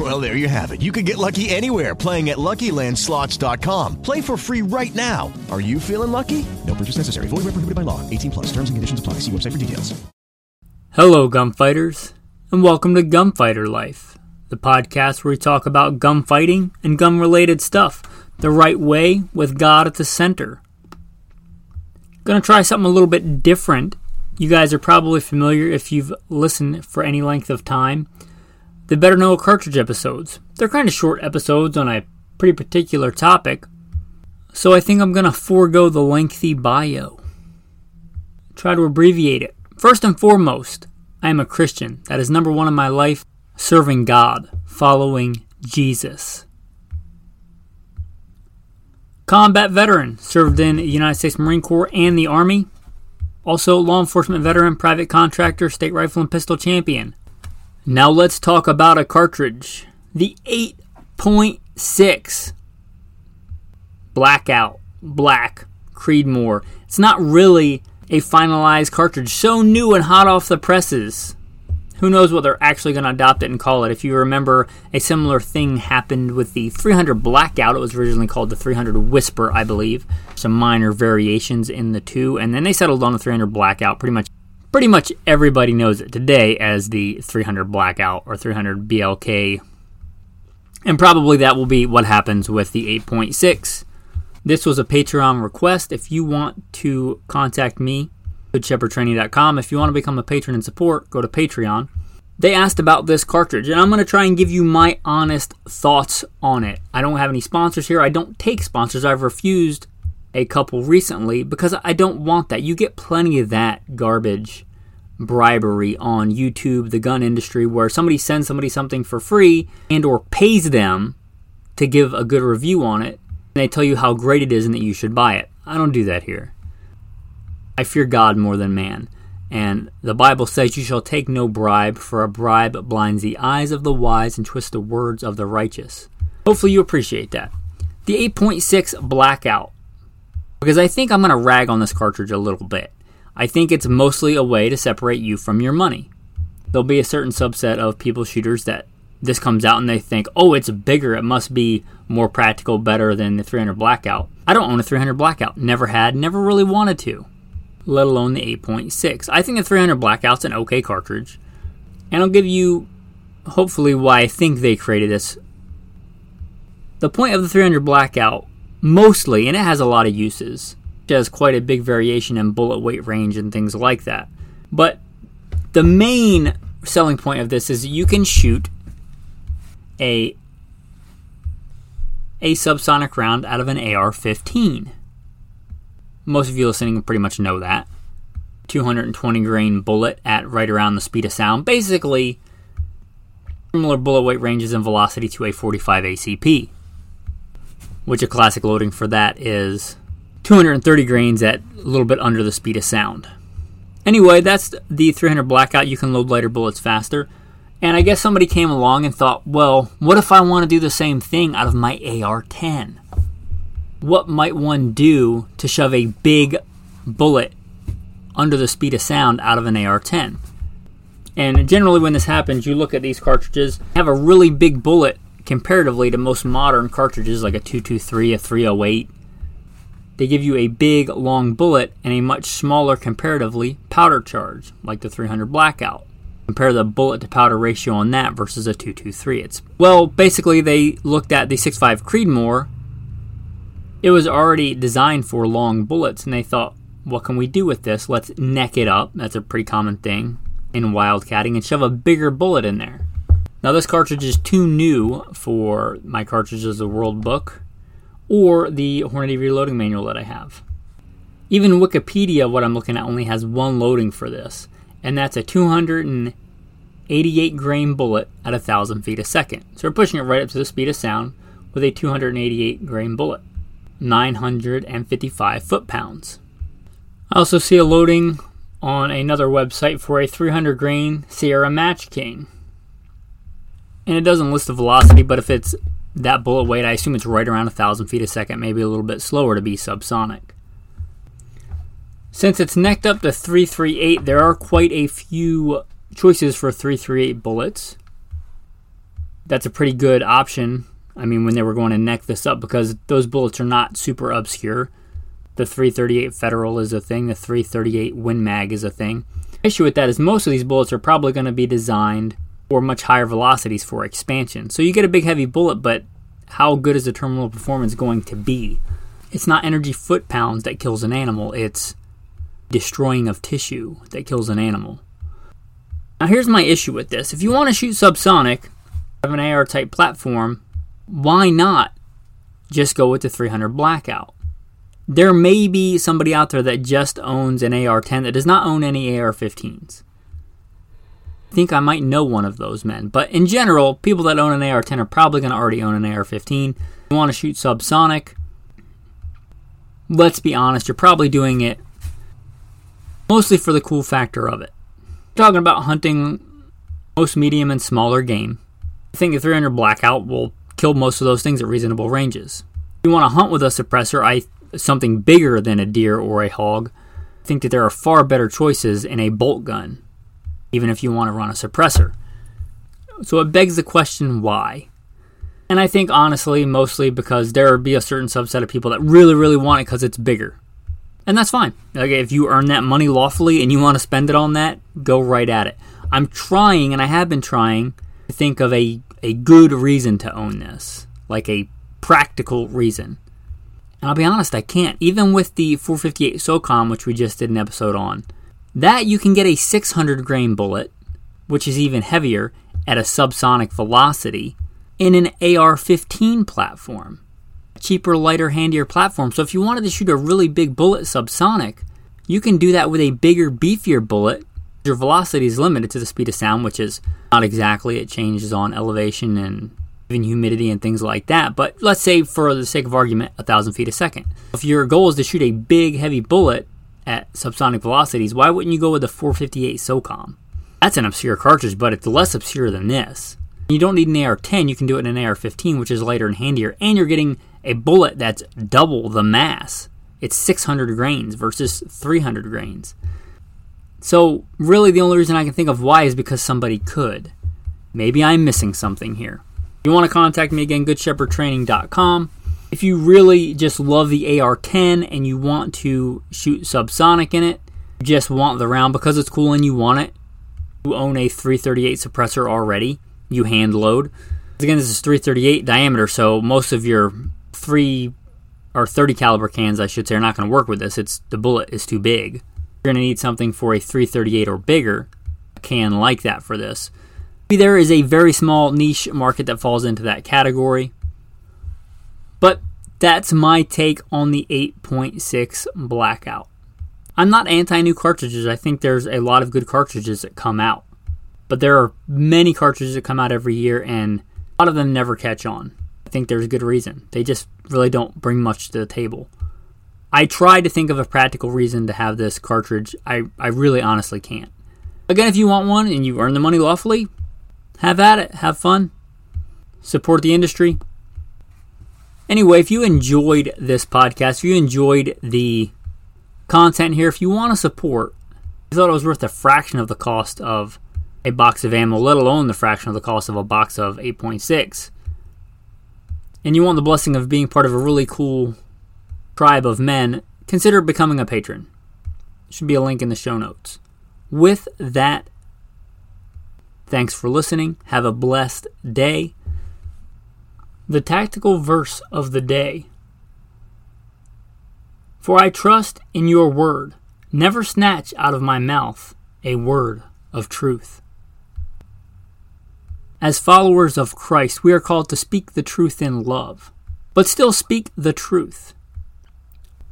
Well, there you have it. You can get lucky anywhere playing at LuckyLandSlots.com. Play for free right now. Are you feeling lucky? No purchase necessary. Void where prohibited by law. 18 plus. Terms and conditions apply. See website for details. Hello, gunfighters, and welcome to Gunfighter Life, the podcast where we talk about gunfighting and gun-related stuff the right way with God at the center. Gonna try something a little bit different. You guys are probably familiar if you've listened for any length of time. The Better Know Cartridge episodes. They're kind of short episodes on a pretty particular topic, so I think I'm gonna forego the lengthy bio. Try to abbreviate it. First and foremost, I am a Christian. That is number one in my life, serving God, following Jesus. Combat veteran, served in the United States Marine Corps and the Army. Also, law enforcement veteran, private contractor, state rifle and pistol champion. Now let's talk about a cartridge. The 8.6 Blackout Black Creedmoor. It's not really a finalized cartridge, so new and hot off the presses. Who knows what they're actually going to adopt it and call it? If you remember, a similar thing happened with the 300 Blackout. It was originally called the 300 Whisper, I believe. Some minor variations in the two, and then they settled on the 300 Blackout. Pretty much, pretty much everybody knows it today as the 300 Blackout or 300 BLK, and probably that will be what happens with the 8.6. This was a Patreon request. If you want to contact me, goodshepherdtraining.com. If you want to become a patron and support, go to Patreon. They asked about this cartridge, and I'm going to try and give you my honest thoughts on it. I don't have any sponsors here. I don't take sponsors. I've refused a couple recently because I don't want that. You get plenty of that garbage bribery on YouTube, the gun industry, where somebody sends somebody something for free and or pays them to give a good review on it, and they tell you how great it is and that you should buy it. I don't do that here. I fear God more than man. And the Bible says, You shall take no bribe, for a bribe blinds the eyes of the wise and twists the words of the righteous. Hopefully, you appreciate that. The 8.6 Blackout. Because I think I'm going to rag on this cartridge a little bit. I think it's mostly a way to separate you from your money. There'll be a certain subset of people shooters that this comes out and they think, oh, it's bigger. It must be more practical, better than the 300 Blackout. I don't own a 300 Blackout. Never had, never really wanted to let alone the 8.6. I think the 300 Blackout's an okay cartridge, and I'll give you hopefully why I think they created this. The point of the 300 Blackout, mostly, and it has a lot of uses, it has quite a big variation in bullet weight range and things like that. But the main selling point of this is you can shoot a a subsonic round out of an AR-15. Most of you listening pretty much know that. 220 grain bullet at right around the speed of sound. Basically, similar bullet weight ranges and velocity to a 45 ACP, which a classic loading for that is 230 grains at a little bit under the speed of sound. Anyway, that's the 300 blackout. You can load lighter bullets faster. And I guess somebody came along and thought, well, what if I want to do the same thing out of my AR 10? what might one do to shove a big bullet under the speed of sound out of an AR 10? And generally, when this happens, you look at these cartridges, have a really big bullet comparatively to most modern cartridges like a 223, a 308. They give you a big, long bullet and a much smaller, comparatively, powder charge, like the 300 Blackout. Compare the bullet to powder ratio on that versus a 223. It's well, basically, they looked at the 6.5 Creedmoor it was already designed for long bullets, and they thought, what can we do with this? Let's neck it up. That's a pretty common thing in wildcatting, and shove a bigger bullet in there. Now, this cartridge is too new for my cartridges of the World Book or the Hornady reloading manual that I have. Even Wikipedia, what I'm looking at, only has one loading for this, and that's a 288 grain bullet at 1,000 feet a second. So we're pushing it right up to the speed of sound with a 288 grain bullet. 955 foot pounds. I also see a loading on another website for a 300 grain Sierra Match King. And it doesn't list the velocity, but if it's that bullet weight, I assume it's right around 1,000 feet a second, maybe a little bit slower to be subsonic. Since it's necked up to 338, there are quite a few choices for 338 bullets. That's a pretty good option. I mean, when they were going to neck this up, because those bullets are not super obscure. The 338 Federal is a thing, the 338 Win Mag is a thing. The issue with that is most of these bullets are probably going to be designed for much higher velocities for expansion. So you get a big heavy bullet, but how good is the terminal performance going to be? It's not energy foot pounds that kills an animal, it's destroying of tissue that kills an animal. Now, here's my issue with this. If you want to shoot subsonic, have an AR type platform, why not just go with the 300 blackout? There may be somebody out there that just owns an AR 10 that does not own any AR 15s. Think I might know one of those men, but in general, people that own an AR 10 are probably going to already own an AR 15. You want to shoot subsonic, let's be honest, you're probably doing it mostly for the cool factor of it. Talking about hunting most medium and smaller game. I think a 300 blackout will kill most of those things at reasonable ranges. If you want to hunt with a suppressor, I something bigger than a deer or a hog, I think that there are far better choices in a bolt gun, even if you want to run a suppressor. So it begs the question why? And I think honestly, mostly because there would be a certain subset of people that really, really want it because it's bigger and that's fine. Like if you earn that money lawfully and you want to spend it on that, go right at it. I'm trying, and I have been trying to think of a a good reason to own this, like a practical reason. And I'll be honest, I can't. Even with the 458 SOCOM, which we just did an episode on, that you can get a 600 grain bullet, which is even heavier, at a subsonic velocity in an AR 15 platform cheaper, lighter, handier platform. So if you wanted to shoot a really big bullet subsonic, you can do that with a bigger, beefier bullet. Your velocity is limited to the speed of sound, which is not exactly. It changes on elevation and even humidity and things like that. But let's say, for the sake of argument, a thousand feet a second. If your goal is to shoot a big, heavy bullet at subsonic velocities, why wouldn't you go with the 458 SOCOM? That's an obscure cartridge, but it's less obscure than this. You don't need an AR-10; you can do it in an AR-15, which is lighter and handier, and you're getting a bullet that's double the mass. It's 600 grains versus 300 grains. So, really, the only reason I can think of why is because somebody could. Maybe I'm missing something here. If you want to contact me again, goodshepherdtraining.com. If you really just love the AR 10 and you want to shoot subsonic in it, just want the round because it's cool and you want it, you own a 338 suppressor already, you hand load. Again, this is 338 diameter, so most of your three or 30 caliber cans, I should say, are not going to work with this. It's the bullet is too big. You're going to need something for a 338 or bigger can like that for this. Maybe there is a very small niche market that falls into that category. But that's my take on the 8.6 blackout. I'm not anti new cartridges. I think there's a lot of good cartridges that come out. But there are many cartridges that come out every year, and a lot of them never catch on. I think there's a good reason. They just really don't bring much to the table. I tried to think of a practical reason to have this cartridge. I, I really honestly can't. Again, if you want one and you earn the money lawfully, have at it. Have fun. Support the industry. Anyway, if you enjoyed this podcast, if you enjoyed the content here, if you want to support, I thought it was worth a fraction of the cost of a box of ammo, let alone the fraction of the cost of a box of 8.6 and you want the blessing of being part of a really cool tribe of men, consider becoming a patron. Should be a link in the show notes. With that, thanks for listening. Have a blessed day. The tactical verse of the day For I trust in your word, never snatch out of my mouth a word of truth. As followers of Christ, we are called to speak the truth in love, but still speak the truth.